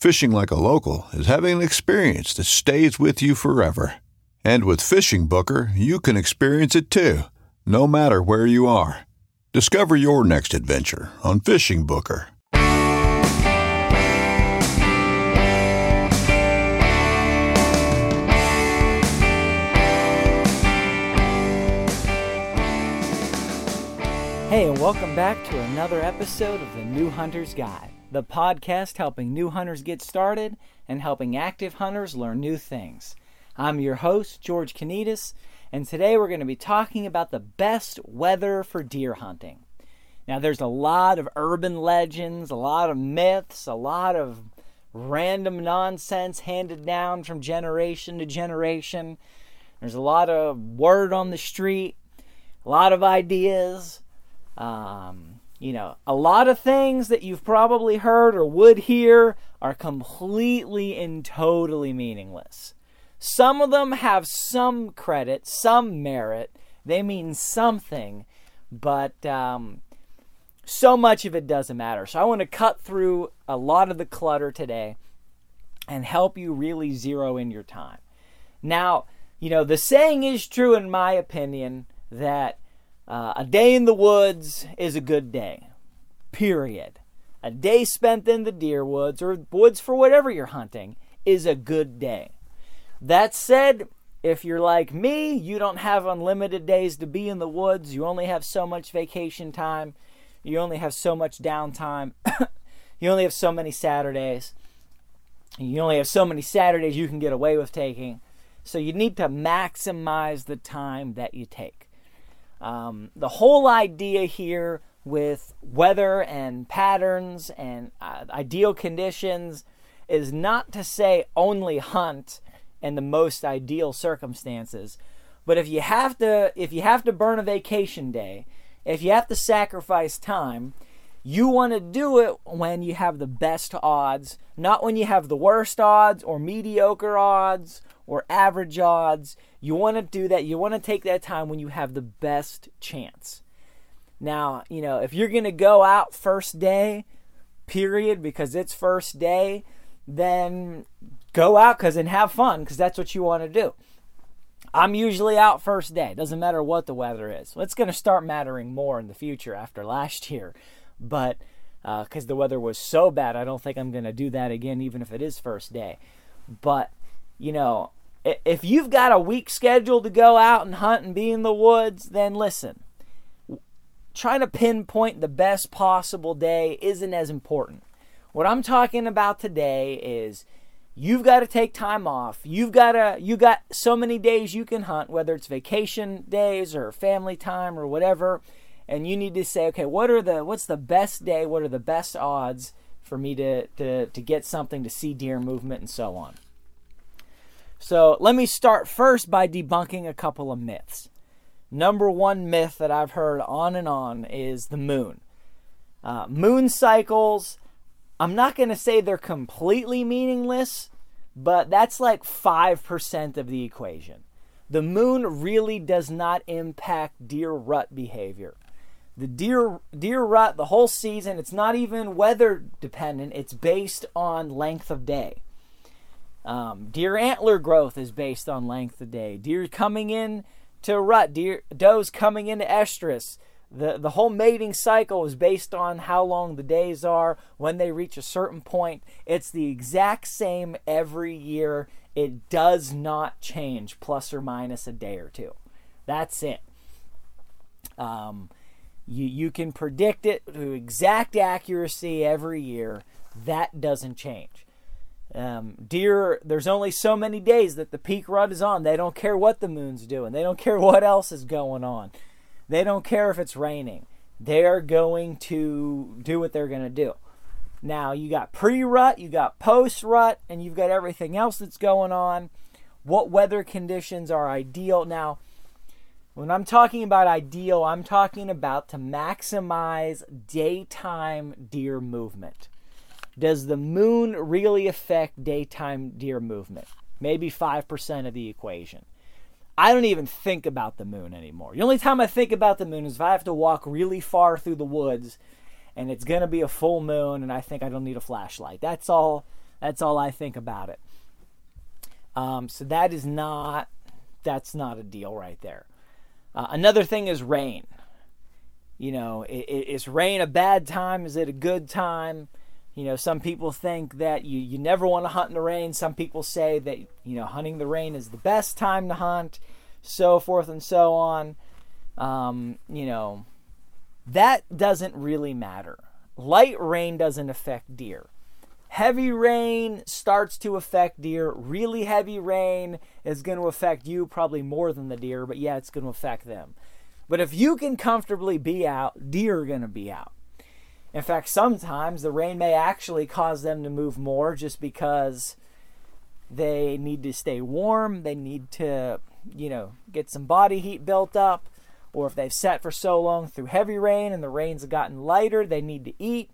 Fishing like a local is having an experience that stays with you forever. And with Fishing Booker, you can experience it too, no matter where you are. Discover your next adventure on Fishing Booker. Hey, and welcome back to another episode of the New Hunter's Guide, the podcast helping new hunters get started and helping active hunters learn new things. I'm your host, George Kanitas, and today we're going to be talking about the best weather for deer hunting. Now, there's a lot of urban legends, a lot of myths, a lot of random nonsense handed down from generation to generation. There's a lot of word on the street, a lot of ideas. Um, you know, a lot of things that you've probably heard or would hear are completely and totally meaningless. Some of them have some credit, some merit. They mean something, but um, so much of it doesn't matter. So I want to cut through a lot of the clutter today and help you really zero in your time. Now, you know, the saying is true, in my opinion, that uh, a day in the woods is a good day. Period. A day spent in the deer woods or woods for whatever you're hunting is a good day. That said, if you're like me, you don't have unlimited days to be in the woods. You only have so much vacation time. You only have so much downtime. you only have so many Saturdays. You only have so many Saturdays you can get away with taking. So you need to maximize the time that you take. Um, the whole idea here with weather and patterns and uh, ideal conditions is not to say only hunt in the most ideal circumstances. But if you have to if you have to burn a vacation day if you have to sacrifice time you want to do it when you have the best odds not when you have the worst odds or mediocre odds or average odds. You want to do that. You want to take that time when you have the best chance. Now, you know, if you're going to go out first day, period, because it's first day, then go out cuz and have fun because that's what you want to do. I'm usually out first day. Doesn't matter what the weather is. It's going to start mattering more in the future after last year. But because uh, the weather was so bad, I don't think I'm going to do that again, even if it is first day. But, you know, if you've got a week schedule to go out and hunt and be in the woods, then listen. Trying to pinpoint the best possible day isn't as important. What I'm talking about today is you've got to take time off. You've got to you got so many days you can hunt whether it's vacation days or family time or whatever and you need to say okay, what are the what's the best day? What are the best odds for me to to to get something to see deer movement and so on. So let me start first by debunking a couple of myths. Number one myth that I've heard on and on is the moon. Uh, moon cycles, I'm not going to say they're completely meaningless, but that's like 5% of the equation. the moon really does not impact deer rut behavior. The deer deer rut the whole season, it's not even weather dependent. It's based on length of day. Um, deer antler growth is based on length of day. Deer coming in to rut, deer does coming into estrus. The the whole mating cycle is based on how long the days are when they reach a certain point. It's the exact same every year. It does not change plus or minus a day or two. That's it. Um, you you can predict it to exact accuracy every year. That doesn't change. Um, deer, there's only so many days that the peak rut is on. They don't care what the moon's doing. They don't care what else is going on. They don't care if it's raining. They're going to do what they're going to do. Now, you got pre rut, you got post rut, and you've got everything else that's going on. What weather conditions are ideal? Now, when I'm talking about ideal, I'm talking about to maximize daytime deer movement. Does the moon really affect daytime deer movement? Maybe 5% of the equation. I don't even think about the moon anymore. The only time I think about the moon is if I have to walk really far through the woods and it's going to be a full moon and I think I don't need a flashlight. That's all that's all I think about it. Um, so that is not that's not a deal right there. Uh, another thing is rain. You know, is rain a bad time? Is it a good time? You know, some people think that you, you never want to hunt in the rain. Some people say that, you know, hunting the rain is the best time to hunt, so forth and so on. Um, you know, that doesn't really matter. Light rain doesn't affect deer. Heavy rain starts to affect deer. Really heavy rain is going to affect you probably more than the deer, but yeah, it's going to affect them. But if you can comfortably be out, deer are going to be out. In fact, sometimes the rain may actually cause them to move more just because they need to stay warm, they need to, you know, get some body heat built up, or if they've sat for so long through heavy rain and the rains have gotten lighter, they need to eat.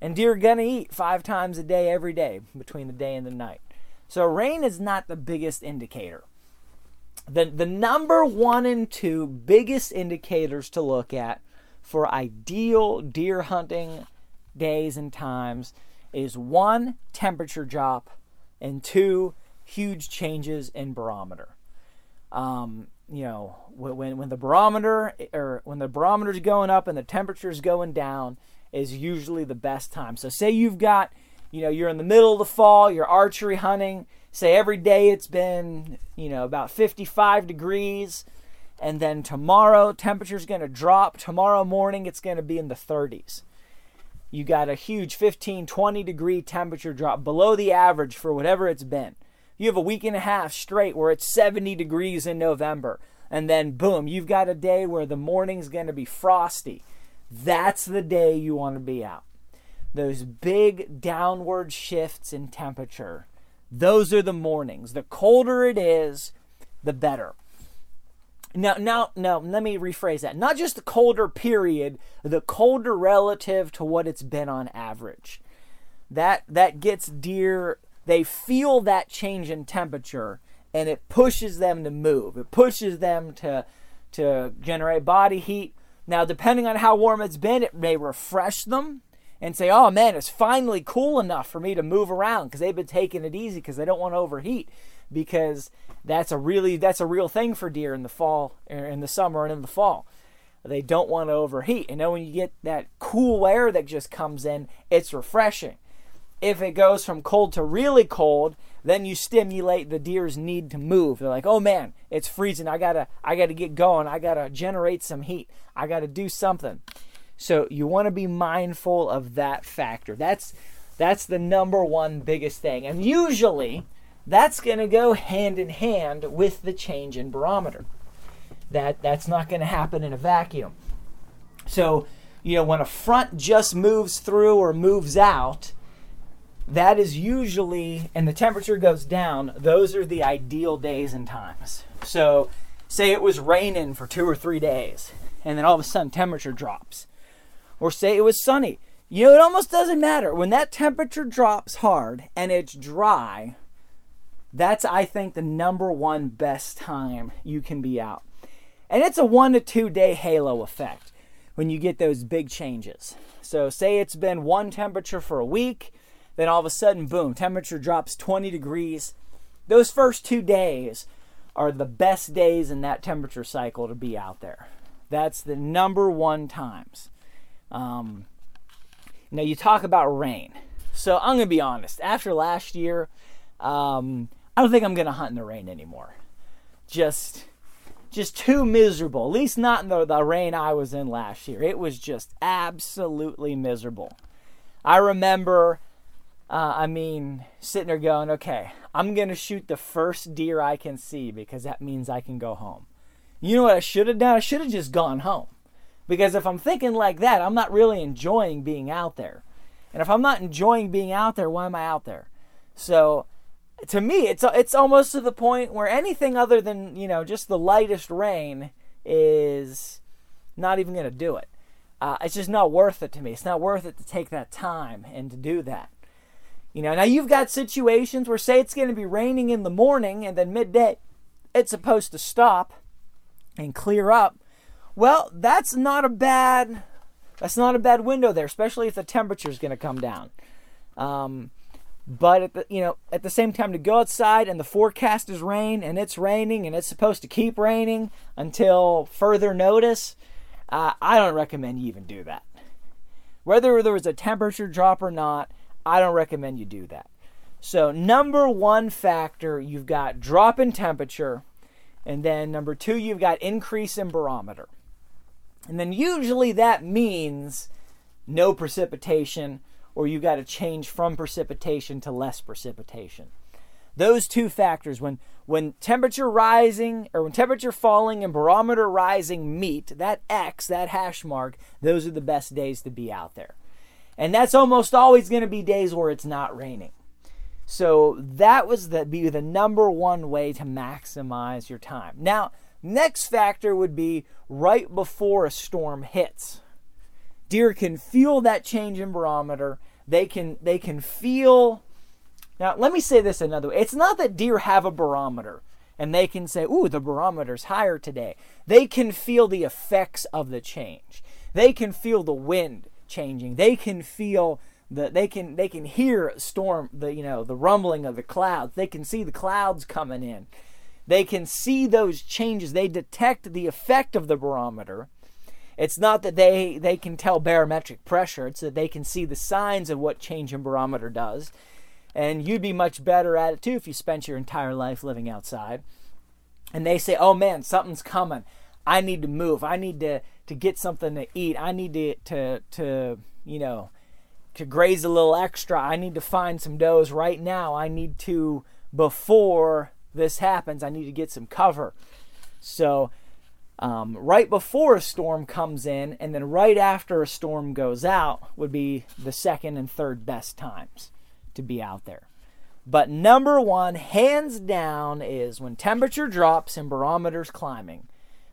And deer are to eat five times a day every day between the day and the night. So rain is not the biggest indicator. The, the number one and two biggest indicators to look at for ideal deer hunting days and times is one, temperature drop, and two, huge changes in barometer. Um, you know, when when the barometer or when the barometer is going up and the temperature is going down is usually the best time. So say you've got, you know, you're in the middle of the fall, you're archery hunting. Say every day it's been, you know, about 55 degrees and then tomorrow, temperature's going to drop. Tomorrow morning, it's going to be in the 30s. You got a huge 15, 20 degree temperature drop below the average for whatever it's been. You have a week and a half straight where it's 70 degrees in November. And then, boom, you've got a day where the morning's going to be frosty. That's the day you want to be out. Those big downward shifts in temperature, those are the mornings. The colder it is, the better. Now, now, now, let me rephrase that. Not just the colder period, the colder relative to what it's been on average. That that gets deer. They feel that change in temperature, and it pushes them to move. It pushes them to to generate body heat. Now, depending on how warm it's been, it may refresh them and say, "Oh man, it's finally cool enough for me to move around," because they've been taking it easy because they don't want to overheat. Because that's a really that's a real thing for deer in the fall er, in the summer and in the fall. They don't want to overheat. And then when you get that cool air that just comes in it's refreshing. If it goes from cold to really cold then you stimulate the deer's need to move. They're like oh man it's freezing. I gotta i gotta get going. I gotta generate some heat. I gotta do something. So you want to be mindful of that factor. That's that's the number one biggest thing. And usually that's going to go hand in hand with the change in barometer. That that's not going to happen in a vacuum. So, you know, when a front just moves through or moves out, that is usually and the temperature goes down, those are the ideal days and times. So, say it was raining for 2 or 3 days and then all of a sudden temperature drops. Or say it was sunny. You know, it almost doesn't matter. When that temperature drops hard and it's dry, That's, I think, the number one best time you can be out. And it's a one to two day halo effect when you get those big changes. So, say it's been one temperature for a week, then all of a sudden, boom, temperature drops 20 degrees. Those first two days are the best days in that temperature cycle to be out there. That's the number one times. Um, now, you talk about rain. So, I'm going to be honest. After last year, um, I don't think I'm to hunt in the rain anymore. Just just too miserable. At least not in the, the rain I was in last year. It was just absolutely miserable. I remember, uh, I mean, sitting there going, okay, I'm going to shoot the first deer I can see because that means I can go home. You know what I should have done? I should have just gone home. Because if I'm thinking like that, I'm not really enjoying being out there. And if I'm not enjoying being out there, why am I out there? So to me, it's it's almost to the point where anything other than you know just the lightest rain is not even going to do it. Uh, it's just not worth it to me. It's not worth it to take that time and to do that. You know, now you've got situations where say it's going to be raining in the morning and then midday it's supposed to stop and clear up. Well, that's not a bad that's not a bad window there, especially if the temperature is going to come down. Um, but at the, you know, at the same time, to go outside and the forecast is rain and it's raining and it's supposed to keep raining until further notice, uh, I don't recommend you even do that. Whether there was a temperature drop or not, I don't recommend you do that. So, number one factor, you've got drop in temperature, and then number two, you've got increase in barometer. And then usually that means no precipitation or you've got to change from precipitation to less precipitation. Those two factors, when when temperature rising or when temperature falling and barometer rising meet, that X, that hash mark, those are the best days to be out there. And that's almost always going to be days where it's not raining. So that was the be the number one way to maximize your time. Now, next factor would be right before a storm hits. Deer can feel that change in barometer. They can they can feel Now, let me say this another way. It's not that deer have a barometer and they can say, "Ooh, the barometer's higher today." They can feel the effects of the change. They can feel the wind changing. They can feel the they can they can hear storm the you know the rumbling of the clouds. They can see the clouds coming in. They can see those changes. They detect the effect of the barometer it's not that they, they can tell barometric pressure, it's that they can see the signs of what change in barometer does. And you'd be much better at it too if you spent your entire life living outside. And they say, oh man, something's coming. I need to move. I need to, to get something to eat. I need to, to, to, you know, to graze a little extra. I need to find some does right now. I need to, before this happens, I need to get some cover. So um, right before a storm comes in and then right after a storm goes out would be the second and third best times to be out there. But number one, hands down, is when temperature drops and barometers climbing.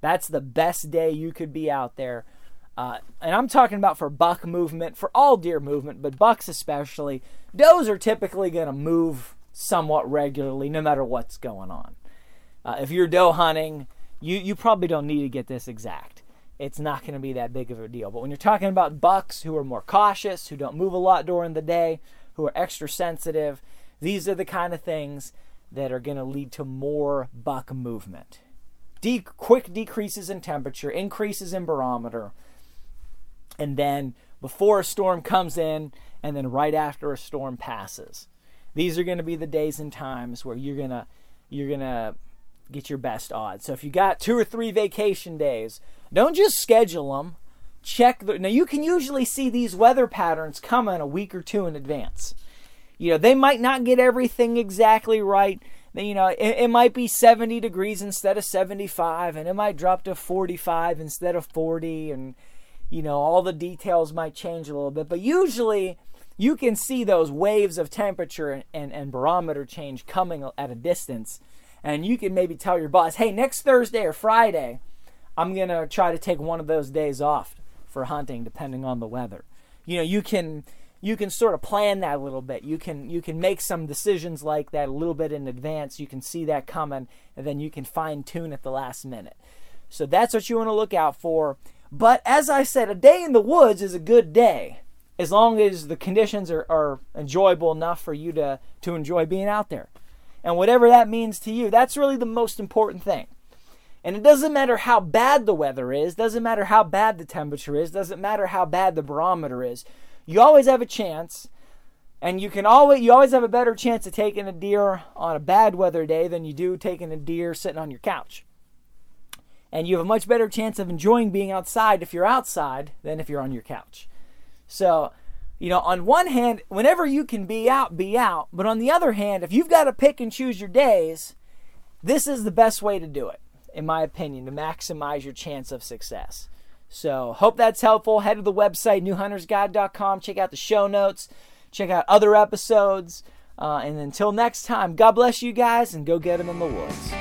That's the best day you could be out there. Uh, and I'm talking about for buck movement, for all deer movement, but bucks especially. Does are typically going to move somewhat regularly, no matter what's going on. Uh, if you're doe hunting, you you probably don't need to get this exact. It's not going to be that big of a deal. But when you're talking about bucks who are more cautious, who don't move a lot during the day, who are extra sensitive, these are the kind of things that are going to lead to more buck movement. De- quick decreases in temperature, increases in barometer, and then before a storm comes in, and then right after a storm passes. These are going to be the days and times where you're going to you're going to get your best odds. So if you got two or three vacation days, don't just schedule them. Check the, now you can usually see these weather patterns coming a week or two in advance. You know, they might not get everything exactly right. You know, it, it might be 70 degrees instead of 75 and it might drop to 45 instead of 40 and you know, all the details might change a little bit, but usually you can see those waves of temperature and, and, and barometer change coming at a distance and you can maybe tell your boss, hey, next Thursday or Friday, I'm going to try to take one of those days off for hunting, depending on the weather. You know, you can you can sort of plan that a little bit. You can you can make some decisions like that a little bit in advance. You can see that coming, and then you can fine tune at the last minute. So that's what you want to look out for. But as I said, a day in the woods is a good day as long as the conditions are, are enjoyable enough for you to, to enjoy being out there. And whatever that means to you, that's really the most important thing. And it doesn't matter how bad the weather is, doesn't matter how bad the temperature is, doesn't matter how bad the barometer is. You always have a chance, and you can always you always have a better chance of taking a deer on a bad weather day than you do taking a deer sitting on your couch. And you have a much better chance of enjoying being outside if you're outside than if you're on your couch. So, you know, on one hand, whenever you can be out, be out. But on the other hand, if you've got to pick and choose your days, this is the best way to do it in my opinion, to maximize your chance of success. So, hope that's helpful. Head to the website, newhuntersguide.com. Check out the show notes, check out other episodes. Uh, and until next time, God bless you guys and go get them in the woods.